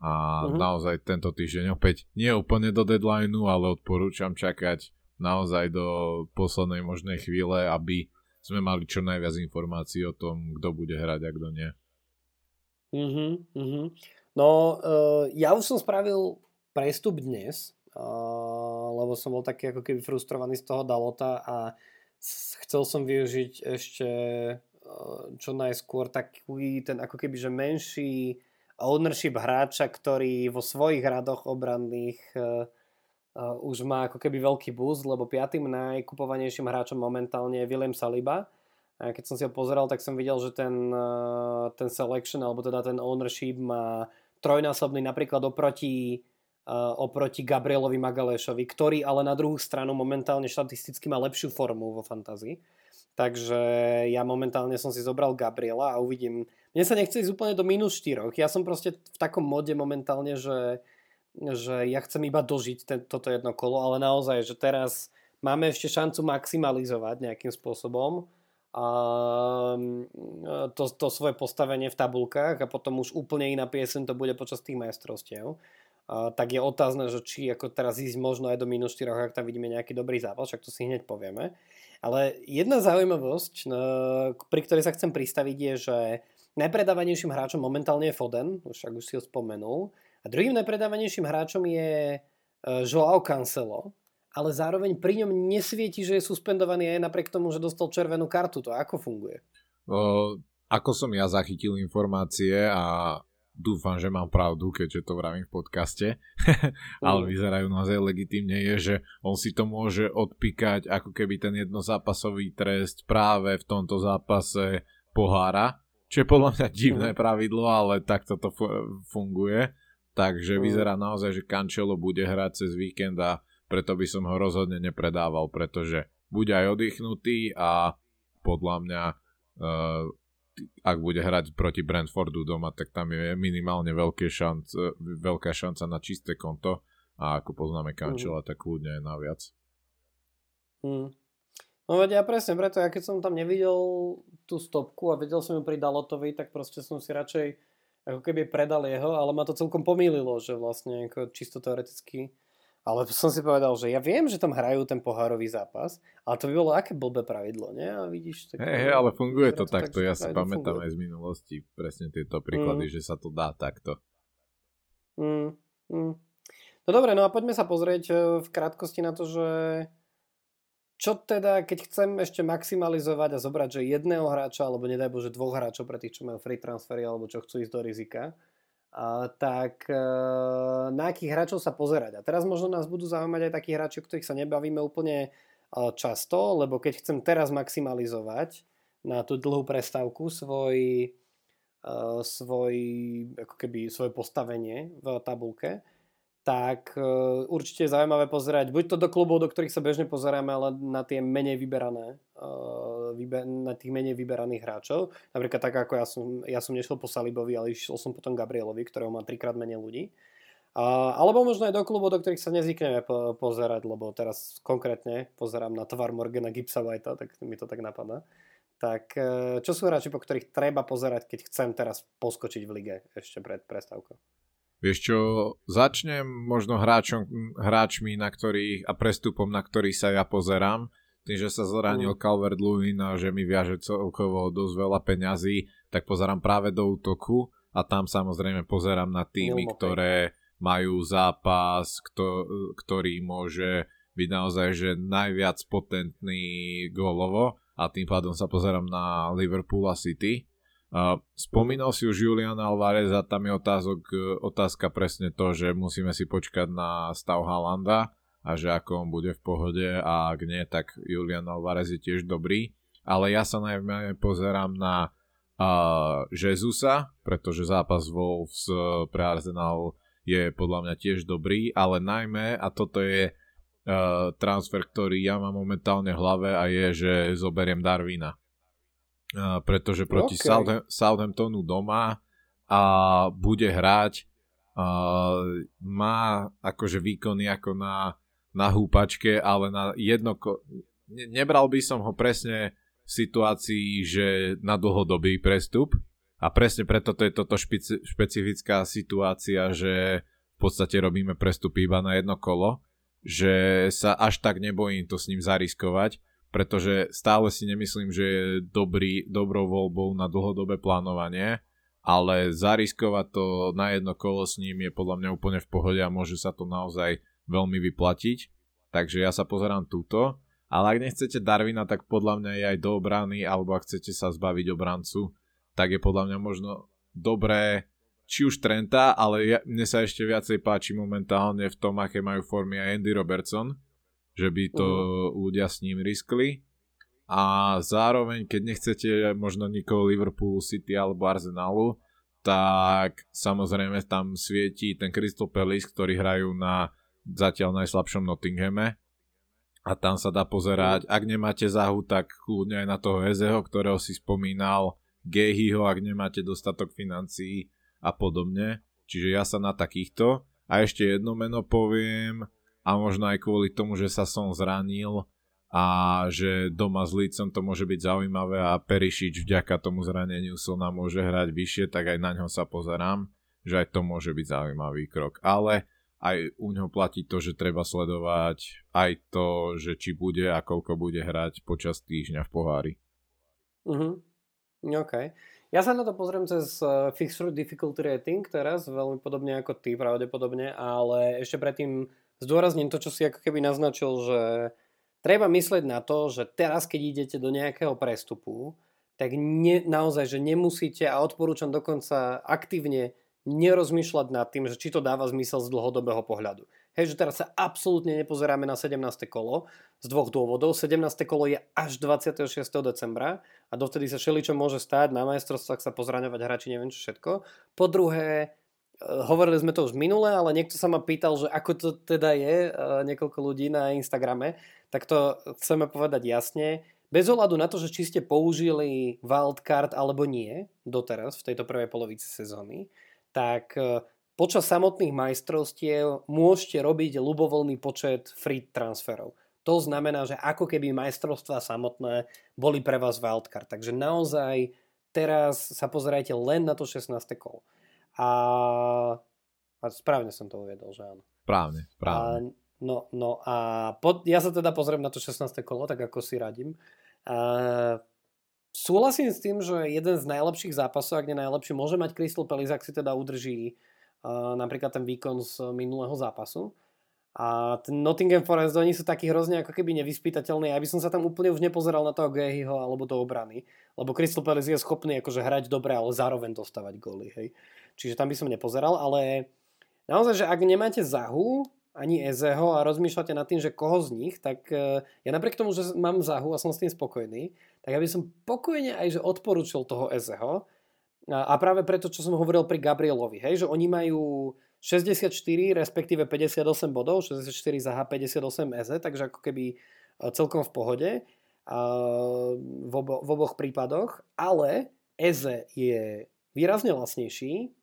a uh-huh. naozaj tento týždeň opäť nie úplne do deadlineu, ale odporúčam čakať naozaj do poslednej možnej chvíle, aby sme mali čo najviac informácií o tom, kto bude hrať a kto nie. Uh-huh, uh-huh. No, uh, ja už som spravil prestup dnes, lebo som bol taký ako keby frustrovaný z toho Dalota a chcel som využiť ešte čo najskôr taký ten ako keby že menší ownership hráča, ktorý vo svojich radoch obranných už má ako keby veľký boost, lebo piatým najkupovanejším hráčom momentálne je William Saliba. A keď som si ho pozeral, tak som videl, že ten, ten selection, alebo teda ten ownership má trojnásobný napríklad oproti uh, oproti Gabrielovi Magalešovi, ktorý ale na druhú stranu momentálne štatisticky má lepšiu formu vo fantázii. Takže ja momentálne som si zobral Gabriela a uvidím. Mne sa nechce ísť úplne do minus 4. Ja som proste v takom mode momentálne, že, že ja chcem iba dožiť ten, toto jedno kolo, ale naozaj, že teraz máme ešte šancu maximalizovať nejakým spôsobom a to, to svoje postavenie v tabulkách a potom už úplne iná piesen to bude počas tých majstrovstiev tak je otázne, že či ako teraz ísť možno aj do minus 4, ak tam vidíme nejaký dobrý zápas, však to si hneď povieme. Ale jedna zaujímavosť, no, pri ktorej sa chcem pristaviť je, že najpredávanejším hráčom momentálne je Foden, však už si ho spomenul, a druhým najpredávanejším hráčom je e, Joao Cancelo, ale zároveň pri ňom nesvieti, že je suspendovaný aj napriek tomu, že dostal červenú kartu. To ako funguje? O, ako som ja zachytil informácie a dúfam, že mám pravdu, keďže to vravím v podcaste, (laughs) ale mm. vyzerajú naozaj legitimne, je, že on si to môže odpíkať ako keby ten jednozápasový trest práve v tomto zápase pohára, čo je podľa mňa divné mm. pravidlo, ale takto to funguje. Takže mm. vyzerá naozaj, že Cancelo bude hrať cez víkend a preto by som ho rozhodne nepredával, pretože bude aj oddychnutý a podľa mňa uh, ak bude hrať proti Brentfordu doma, tak tam je minimálne veľké šanc, veľká šanca na čisté konto a ako poznáme Kančela, mm. tak kľudne aj naviac. Mm. No veď ja presne preto, ja keď som tam nevidel tú stopku a videl som ju pri Dalotovi, tak proste som si radšej ako keby predal jeho, ale ma to celkom pomýlilo, že vlastne ako čisto teoreticky ale som si povedal, že ja viem, že tam hrajú ten pohárový zápas, ale to by bolo aké blbé pravidlo, nie? A vidíš, tak... Hej, hey, ale funguje to, to takto, tak, ja si pamätám funguje. aj z minulosti presne tieto príklady, mm. že sa to dá takto. Mm, mm. No dobre, no a poďme sa pozrieť e, v krátkosti na to, že čo teda, keď chcem ešte maximalizovať a zobrať, že jedného hráča, alebo nedaj Bože dvoch hráčov pre tých, čo majú free transfery, alebo čo chcú ísť do rizika, tak e, na akých hráčov sa pozerať. A teraz možno nás budú zaujímať aj takí hráči, o ktorých sa nebavíme úplne e, často, lebo keď chcem teraz maximalizovať na tú dlhú prestávku svoj, e, svoj, ako keby svoje postavenie v tabulke, tak uh, určite je zaujímavé pozerať buď to do klubov, do ktorých sa bežne pozeráme, ale na tie menej vyberané, uh, vybe- na tých menej vyberaných hráčov. Napríklad tak ako ja som, ja som nešiel po Salibovi, ale išiel som potom Gabrielovi, ktorého má trikrát menej ľudí. Uh, alebo možno aj do klubov, do ktorých sa nezvykneme po- pozerať, lebo teraz konkrétne pozerám na tvar Morgana Gibsa Whitea, tak mi to tak napadá. Tak uh, čo sú hráči, po ktorých treba pozerať, keď chcem teraz poskočiť v lige ešte pred prestávkou? Vieš čo, začnem možno hráčom, hráčmi, na ktorých, a prestupom, na ktorých sa ja pozerám. Tým, že sa zranil mm. Calvert Lewin a že mi viaže celkovo dosť veľa peňazí, tak pozerám práve do útoku a tam samozrejme pozerám na týmy, ktoré majú zápas, kto, ktorý môže byť naozaj že najviac potentný gólovo a tým pádom sa pozerám na Liverpool a City spomínal si už Juliana a tam je otázok, otázka presne to, že musíme si počkať na stav Halanda a že ako on bude v pohode a ak nie, tak Julian Alvarez je tiež dobrý. Ale ja sa najmä pozerám na uh, Jezusa, pretože zápas Wolves pre Arsenal je podľa mňa tiež dobrý, ale najmä, a toto je uh, transfer, ktorý ja mám momentálne v hlave a je, že zoberiem Darwina pretože proti okay. Southamptonu Southamptonu doma a bude hrať uh, má akože výkony ako na, na húpačke, ale na jedno ne, nebral by som ho presne v situácii, že na dlhodobý prestup a presne preto to je toto špeci, špecifická situácia, že v podstate robíme prestupy iba na jedno kolo, že sa až tak nebojím to s ním zariskovať pretože stále si nemyslím, že je dobrý, dobrou voľbou na dlhodobé plánovanie, ale zariskovať to na jedno kolo s ním je podľa mňa úplne v pohode a môže sa to naozaj veľmi vyplatiť. Takže ja sa pozerám túto. Ale ak nechcete Darwina, tak podľa mňa je aj do obrany, alebo ak chcete sa zbaviť obrancu, tak je podľa mňa možno dobré či už Trenta, ale ja, mne sa ešte viacej páči momentálne v tom, aké majú formy aj Andy Robertson, že by to uh-huh. ľudia s ním riskli. A zároveň, keď nechcete možno nikoho Liverpoolu, City alebo Arsenalu, tak samozrejme tam svieti ten Crystal Palace, ktorí hrajú na zatiaľ najslabšom Nottinghame. A tam sa dá pozerať, ak nemáte zahu, tak kľudne aj na toho Ezeho, ktorého si spomínal, Gehyho, ak nemáte dostatok financií a podobne. Čiže ja sa na takýchto. A ešte jedno meno poviem, a možno aj kvôli tomu, že sa som zranil a že doma s Lícom to môže byť zaujímavé a Perišič vďaka tomu zraneniu Sona môže hrať vyššie, tak aj na ňo sa pozerám, že aj to môže byť zaujímavý krok. Ale aj u ňoho platí to, že treba sledovať aj to, že či bude a koľko bude hrať počas týždňa v pohári. Mhm. OK. Ja sa na to pozriem cez uh, Fixed Difficulty Rating teraz, veľmi podobne ako ty pravdepodobne, ale ešte predtým zdôrazním to, čo si ako keby naznačil, že treba myslieť na to, že teraz, keď idete do nejakého prestupu, tak ne, naozaj, že nemusíte a odporúčam dokonca aktívne nerozmýšľať nad tým, že či to dáva zmysel z dlhodobého pohľadu. Hej, že teraz sa absolútne nepozeráme na 17. kolo z dvoch dôvodov. 17. kolo je až 26. decembra a dovtedy sa všeličo môže stáť, na majstrovstvách sa pozraňovať hráči, neviem čo všetko. Po druhé, hovorili sme to už minule, ale niekto sa ma pýtal, že ako to teda je, e, niekoľko ľudí na Instagrame, tak to chceme povedať jasne. Bez ohľadu na to, že či ste použili wildcard alebo nie doteraz v tejto prvej polovici sezóny, tak e, počas samotných majstrovstiev môžete robiť ľubovoľný počet free transferov. To znamená, že ako keby majstrovstvá samotné boli pre vás wildcard. Takže naozaj teraz sa pozerajte len na to 16. kolo. A, a správne som to uvedol, že áno. Správne, správne. A, no, no a pod, ja sa teda pozriem na to 16. kolo, tak ako si radím. A, súhlasím s tým, že jeden z najlepších zápasov, ak nie najlepší, môže mať Crystal Palace, ak si teda udrží a, napríklad ten výkon z minulého zápasu. A ten Nottingham Forest, oni sú takí hrozne ako keby nevyspytateľní. Ja by som sa tam úplne už nepozeral na toho Gehyho alebo do obrany. Lebo Crystal Palace je schopný akože hrať dobre, ale zároveň dostávať góly. Hej. Čiže tam by som nepozeral, ale naozaj, že ak nemáte Zahu ani Ezeho a rozmýšľate nad tým, že koho z nich, tak e, ja napriek tomu, že mám Zahu a som s tým spokojný, tak ja by som pokojne aj že odporúčil toho Ezeho a práve preto, čo som hovoril pri Gabrielovi, hej, že oni majú 64, respektíve 58 bodov, 64 za H, 58 EZE, takže ako keby e, celkom v pohode v, obo, v oboch prípadoch, ale EZE je výrazne lacnejší,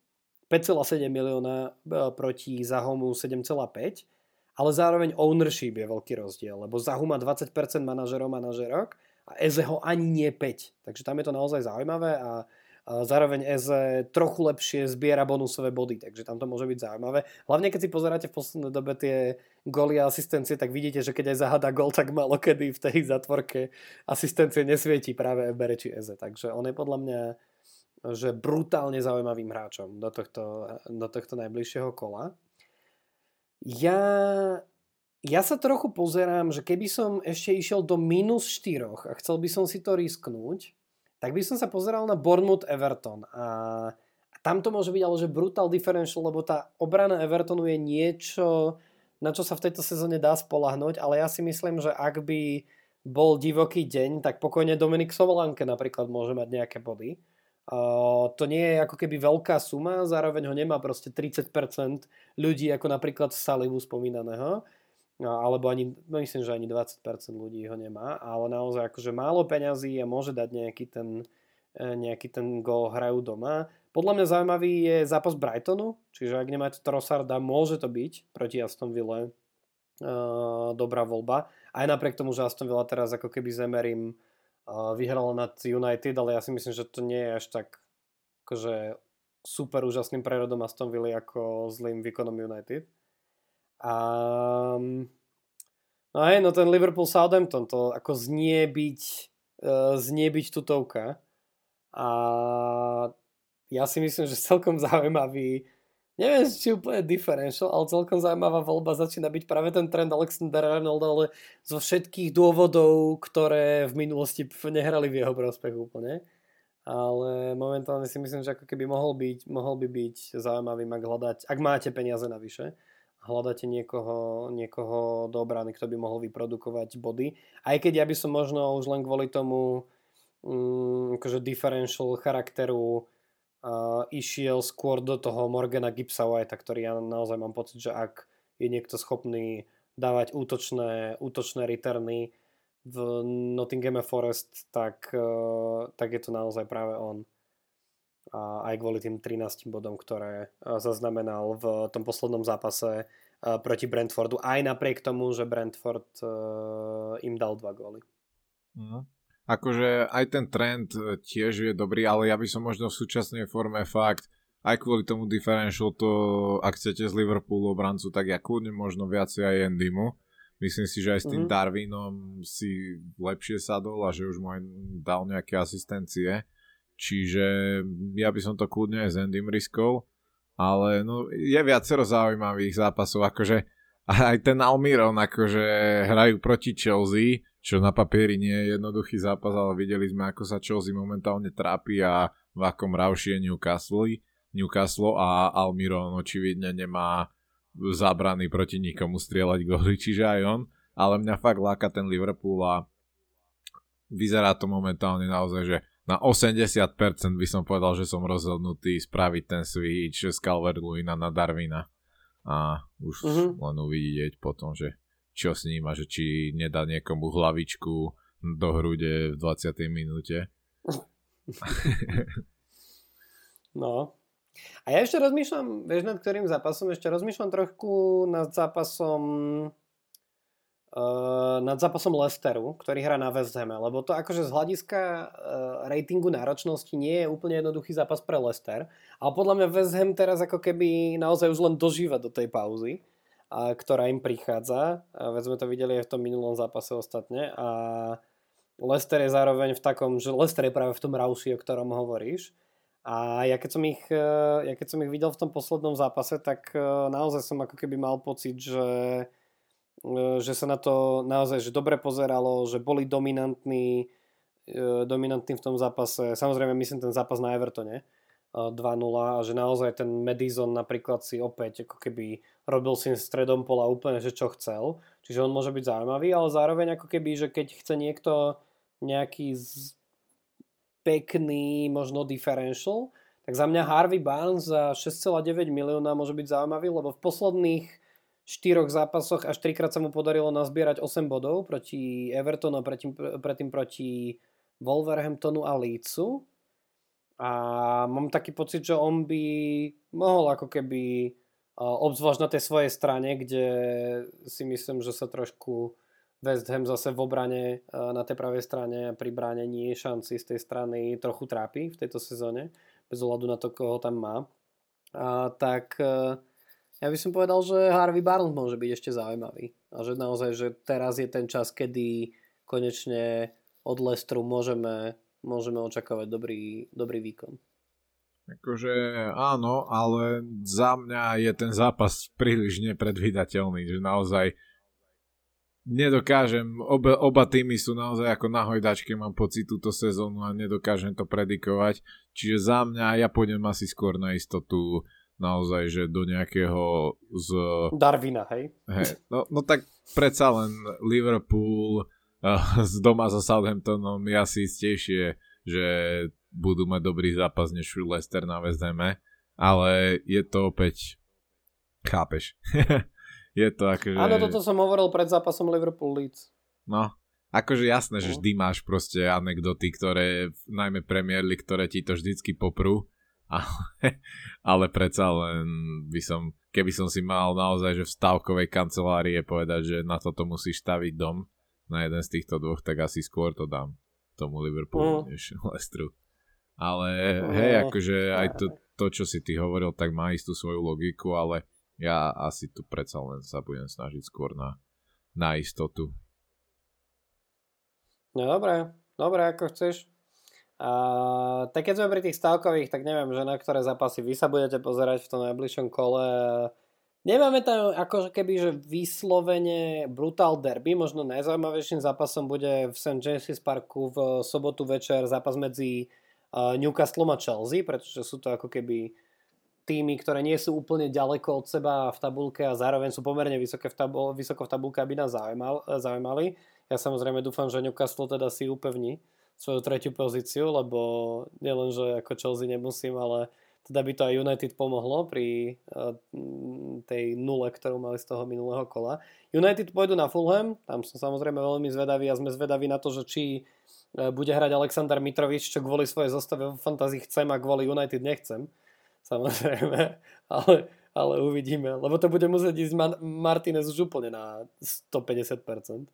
5,7 milióna e, proti Zahomu 7,5, ale zároveň ownership je veľký rozdiel, lebo Zahu má 20% manažerov, manažerok a Eze ho ani nie 5. Takže tam je to naozaj zaujímavé a zároveň Eze trochu lepšie zbiera bonusové body, takže tam to môže byť zaujímavé. Hlavne keď si pozeráte v poslednej dobe tie góly a asistencie, tak vidíte, že keď aj zahada gol, tak malo kedy v tej zatvorke asistencie nesvieti práve Ebereči Eze. Takže on je podľa mňa že brutálne zaujímavým hráčom do tohto, do tohto najbližšieho kola. Ja, ja sa trochu pozerám, že keby som ešte išiel do minus 4 a chcel by som si to risknúť, tak by som sa pozeral na Bournemouth Everton. A, tam to môže byť ale že brutal differential, lebo tá obrana Evertonu je niečo, na čo sa v tejto sezóne dá spolahnuť, ale ja si myslím, že ak by bol divoký deň, tak pokojne Dominik Sovolanke napríklad môže mať nejaké body. Uh, to nie je ako keby veľká suma, zároveň ho nemá proste 30% ľudí, ako napríklad Salivu spomínaného, alebo ani, no myslím, že ani 20% ľudí ho nemá, ale naozaj akože málo peňazí a môže dať nejaký ten, e, nejaký ten gol hrajú doma. Podľa mňa zaujímavý je zápas Brightonu, čiže ak nemáte Trossarda, môže to byť proti Aston Ville uh, dobrá voľba. Aj napriek tomu, že Aston Villa teraz ako keby zemerím vyhrala nad United, ale ja si myslím, že to nie je až tak akože super úžasným prerodom Aston Villa ako zlým výkonom United. A, no hej, no ten Liverpool Southampton, to ako znie byť, uh, znie byť tutovka. A ja si myslím, že celkom (laughs) zaujímavý neviem, či úplne differential, ale celkom zaujímavá voľba začína byť práve ten trend Alexander Arnold, ale zo všetkých dôvodov, ktoré v minulosti nehrali v jeho prospech úplne. Ale momentálne si myslím, že ako keby mohol byť, mohol by byť zaujímavý, ak hľadať, ak máte peniaze navyše, hľadáte niekoho, niekoho do obrany, kto by mohol vyprodukovať body. Aj keď ja by som možno už len kvôli tomu um, akože differential charakteru uh, išiel skôr do toho Morgana Gibsa White, ktorý ja naozaj mám pocit, že ak je niekto schopný dávať útočné, útočné returny v Nottingham Forest, tak, uh, tak je to naozaj práve on. A aj kvôli tým 13 bodom, ktoré uh, zaznamenal v tom poslednom zápase uh, proti Brentfordu, aj napriek tomu, že Brentford uh, im dal dva góly. Mm akože aj ten trend e, tiež je dobrý, ale ja by som možno v súčasnej forme fakt aj kvôli tomu differential to, ak chcete z Liverpoolu obrancu, tak ja kľudne možno viacej aj Endymu. Myslím si, že aj s tým mm-hmm. Darwinom si lepšie sadol a že už mu aj dal nejaké asistencie. Čiže ja by som to kľudne aj s Endym riskol. Ale no, je viacero zaujímavých zápasov, akože aj ten Almiron, akože hrajú proti Chelsea, čo na papieri nie je jednoduchý zápas, ale videli sme, ako sa Chelsea momentálne trápi a v akom rauši je Newcastle, Newcastle a Almiron očividne nemá zabrany proti nikomu strieľať góly, (laughs) čiže aj on, ale mňa fakt láka ten Liverpool a vyzerá to momentálne naozaj, že na 80% by som povedal, že som rozhodnutý spraviť ten switch z calvert na Darwina a už uh-huh. len uvidieť potom, že čo s ním a že či nedá niekomu hlavičku do hrude v 20. minúte. (laughs) no. A ja ešte rozmýšľam, vieš nad ktorým zápasom, ešte rozmýšľam trochu nad zápasom uh, nad zápasom Lesteru, ktorý hrá na West Ham, lebo to akože z hľadiska uh, ratingu náročnosti nie je úplne jednoduchý zápas pre Lester, ale podľa mňa West Ham teraz ako keby naozaj už len dožíva do tej pauzy a, ktorá im prichádza. A veď sme to videli aj v tom minulom zápase ostatne. A Lester je zároveň v takom, že Lester je práve v tom rauši, o ktorom hovoríš. A ja keď, som ich, e, ja keď som ich videl v tom poslednom zápase, tak naozaj som ako keby mal pocit, že, že sa na to naozaj že dobre pozeralo, že boli dominantní, dominantní v tom zápase. Samozrejme myslím ten zápas na Evertone, 2-0 a že naozaj ten Madison napríklad si opäť ako keby robil si stredom pola úplne, že čo chcel. Čiže on môže byť zaujímavý, ale zároveň ako keby, že keď chce niekto nejaký z... pekný možno differential, tak za mňa Harvey Barnes za 6,9 milióna môže byť zaujímavý, lebo v posledných štyroch zápasoch až trikrát sa mu podarilo nazbierať 8 bodov proti Evertonu a predtým, predtým proti Wolverhamptonu a Leedsu a mám taký pocit, že on by mohol ako keby obzvlášť na tej svojej strane, kde si myslím, že sa trošku West Ham zase v obrane na tej pravej strane pri bránení šanci z tej strany trochu trápi v tejto sezóne, bez ohľadu na to, koho tam má. A, tak ja by som povedal, že Harvey Barnes môže byť ešte zaujímavý. A že naozaj, že teraz je ten čas, kedy konečne od Lestru môžeme môžeme očakávať dobrý, dobrý výkon. Akože áno, ale za mňa je ten zápas príliš nepredvídateľný, že naozaj nedokážem, oba, oba týmy sú naozaj ako na hojdačke, mám pocit túto sezónu a nedokážem to predikovať. Čiže za mňa ja pôjdem asi skôr na istotu naozaj, že do nejakého z... Darwina, hej? hej no, no tak predsa len Liverpool uh, (laughs) z doma so Southamptonom je asi istejšie, že budú mať dobrý zápas než Leicester na West ale je to opäť chápeš. (laughs) je to akože... Áno, toto som hovoril pred zápasom Liverpool Leeds. No, akože jasné, že no. vždy máš proste anekdoty, ktoré, najmä Premier League, ktoré ti to vždycky poprú, ale, ale predsa len by som, keby som si mal naozaj, že v stavkovej kancelárii povedať, že na toto musíš staviť dom, na jeden z týchto dvoch, tak asi skôr to dám tomu Liverpoolu, mm. než (laughs) Leicesteru. Ale mm. hej, akože aj to, to, čo si ty hovoril, tak má istú svoju logiku, ale ja asi tu predsa len sa budem snažiť skôr na, na istotu. No dobré, dobré, ako chceš. A, tak keď sme pri tých stavkových, tak neviem, že na ktoré zápasy vy sa budete pozerať v tom najbližšom kole. Nemáme tam ako keby, že vyslovene brutal derby, možno najzaujímavejším zápasom bude v St. James's Parku v sobotu večer zápas medzi Newcastle a Chelsea, pretože sú to ako keby týmy, ktoré nie sú úplne ďaleko od seba v tabulke a zároveň sú pomerne vysoké v tabul- vysoko v tabulke, aby nás zaujímal, zaujímali. Ja samozrejme dúfam, že Newcastle teda si upevní svoju tretiu pozíciu, lebo nielen, že ako Chelsea nemusím, ale teda by to aj United pomohlo pri uh, tej nule, ktorú mali z toho minulého kola. United pôjdu na Fulham, tam som samozrejme veľmi zvedavý a sme zvedaví na to, že či uh, bude hrať Aleksandar Mitrovič, čo kvôli svojej zostave v fantázii chcem a kvôli United nechcem samozrejme, (laughs) ale, ale uvidíme, lebo to bude musieť ísť Man- Martinez už úplne na 150%,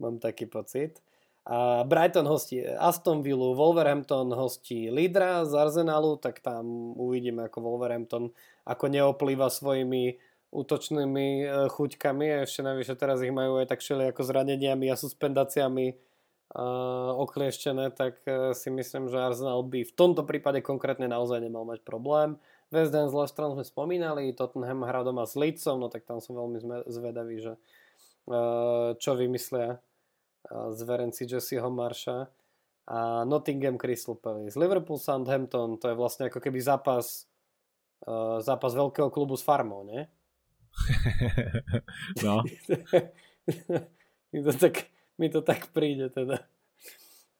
mám taký pocit. Brighton hostí Aston Villa, Wolverhampton hostí Lidra z Arsenalu, tak tam uvidíme, ako Wolverhampton ako neoplýva svojimi útočnými e, chuťkami ešte navyše teraz ich majú aj tak šeli ako zraneniami a suspendáciami uh, oklieštené, tak uh, si myslím, že Arsenal by v tomto prípade konkrétne naozaj nemal mať problém. West Ham s Leicesterom sme spomínali, Tottenham hrá doma s Leedsom, no tak tam som veľmi zvedavý, že čo vymyslia zverenci Jesseho Marsha a Nottingham Crystal Palace. Liverpool Southampton, to je vlastne ako keby zápas zápas veľkého klubu s farmou, nie? (laughs) no. (laughs) to tak mi to tak príde teda.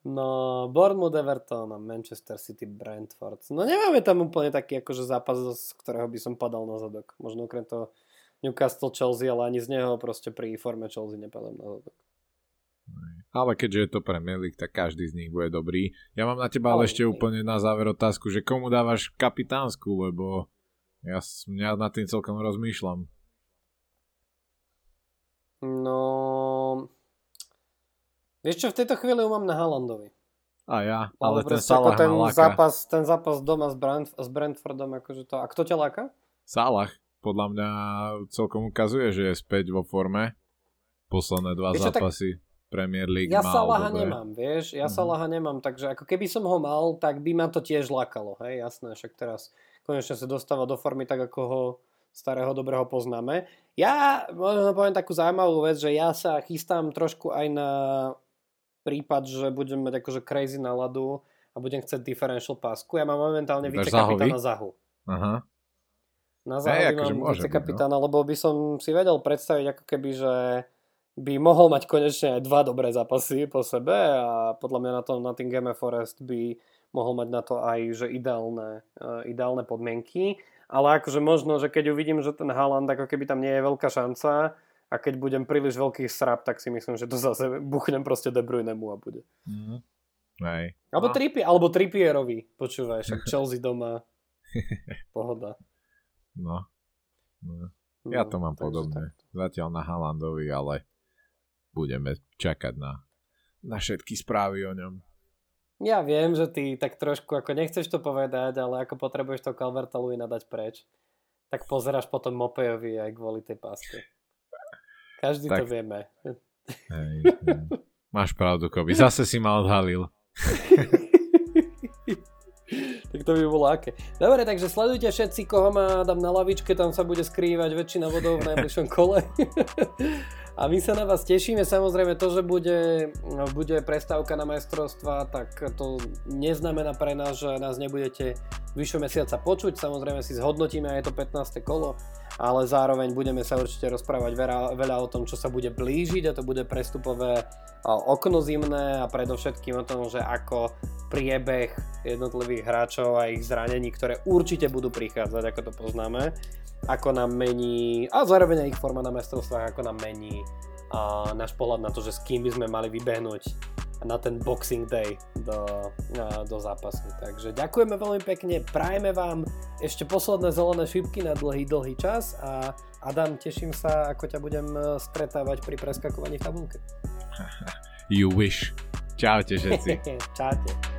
No, Bournemouth, Everton a Manchester City, Brentford. No nemáme tam úplne taký akože zápas, z ktorého by som padal na zadok. Možno okrem toho Newcastle, Chelsea, ale ani z neho proste pri forme Chelsea nepadám na zadok. Ale keďže je to pre League, tak každý z nich bude dobrý. Ja mám na teba ale ešte úplne na záver otázku, že komu dávaš kapitánsku, lebo ja, ja nad tým celkom rozmýšľam. No, Vieš čo, v tejto chvíli ju mám na Halandovi. A ja, ale, ten Salah ten zápas, ten zápas doma s, Brand, s Brentfordom, akože to... A kto ťa láka? Salah, podľa mňa celkom ukazuje, že je späť vo forme. Posledné dva vieš, zápasy. Tak... Premier League Ja Salaha dobre. nemám, vieš, ja mm-hmm. Salaha nemám, takže ako keby som ho mal, tak by ma to tiež lákalo, hej, jasné, však teraz konečne sa dostáva do formy tak, ako ho starého dobrého poznáme. Ja možno poviem takú zaujímavú vec, že ja sa chystám trošku aj na prípad, že budem mať akože crazy náladu a budem chcieť differential pásku. Ja mám momentálne vice kapitána Zahu. Aha. Na Zahu hey, akože mám vice kapitána, no. lebo by som si vedel predstaviť ako keby, že by mohol mať konečne aj dva dobré zápasy po sebe a podľa mňa na tom Nottingham Forest by mohol mať na to aj že ideálne, uh, ideálne podmienky. Ale akože možno, že keď uvidím, že ten Haaland ako keby tam nie je veľká šanca, a keď budem príliš veľký srap, tak si myslím, že to zase buchnem proste De Bruynemu a bude. Mm. Hej. Alebo, no. tripi, alebo Trippierovi, počúvaj, však Chelsea doma. (laughs) Pohoda. No. no. Ja to mám podobne. Tak. Zatiaľ na Halandovi, ale budeme čakať na, na všetky správy o ňom. Ja viem, že ty tak trošku ako nechceš to povedať, ale ako potrebuješ to Calverta Luina dať preč, tak pozeráš potom Mopejovi aj kvôli tej páske. Každý tak... to vieme. Hej, hej. Máš pravdu, Koby. Zase si ma odhalil. (laughs) tak to by bolo aké. Dobre, takže sledujte všetci, koho má dám na lavičke, tam sa bude skrývať väčšina vodov v najbližšom kole. (laughs) A my sa na vás tešíme, samozrejme to, že bude, bude prestávka na majstrovstva, tak to neznamená pre nás, že nás nebudete vyššie mesiaca počuť, samozrejme si zhodnotíme aj to 15. kolo, ale zároveň budeme sa určite rozprávať veľa, veľa o tom, čo sa bude blížiť a to bude prestupové okno zimné a predovšetkým o tom, že ako priebeh jednotlivých hráčov a ich zranení, ktoré určite budú prichádzať, ako to poznáme, ako nám mení, a zároveň aj ich forma na mestrovstvách, ako nám mení a náš pohľad na to, že s kým by sme mali vybehnúť na ten Boxing Day do, do zápasu. Takže ďakujeme veľmi pekne, prajeme vám ešte posledné zelené šipky na dlhý, dlhý čas a Adam, teším sa, ako ťa budem e, stretávať pri preskakovaní v tabulke. You wish. Čaute všetci. (laughs) Čaute.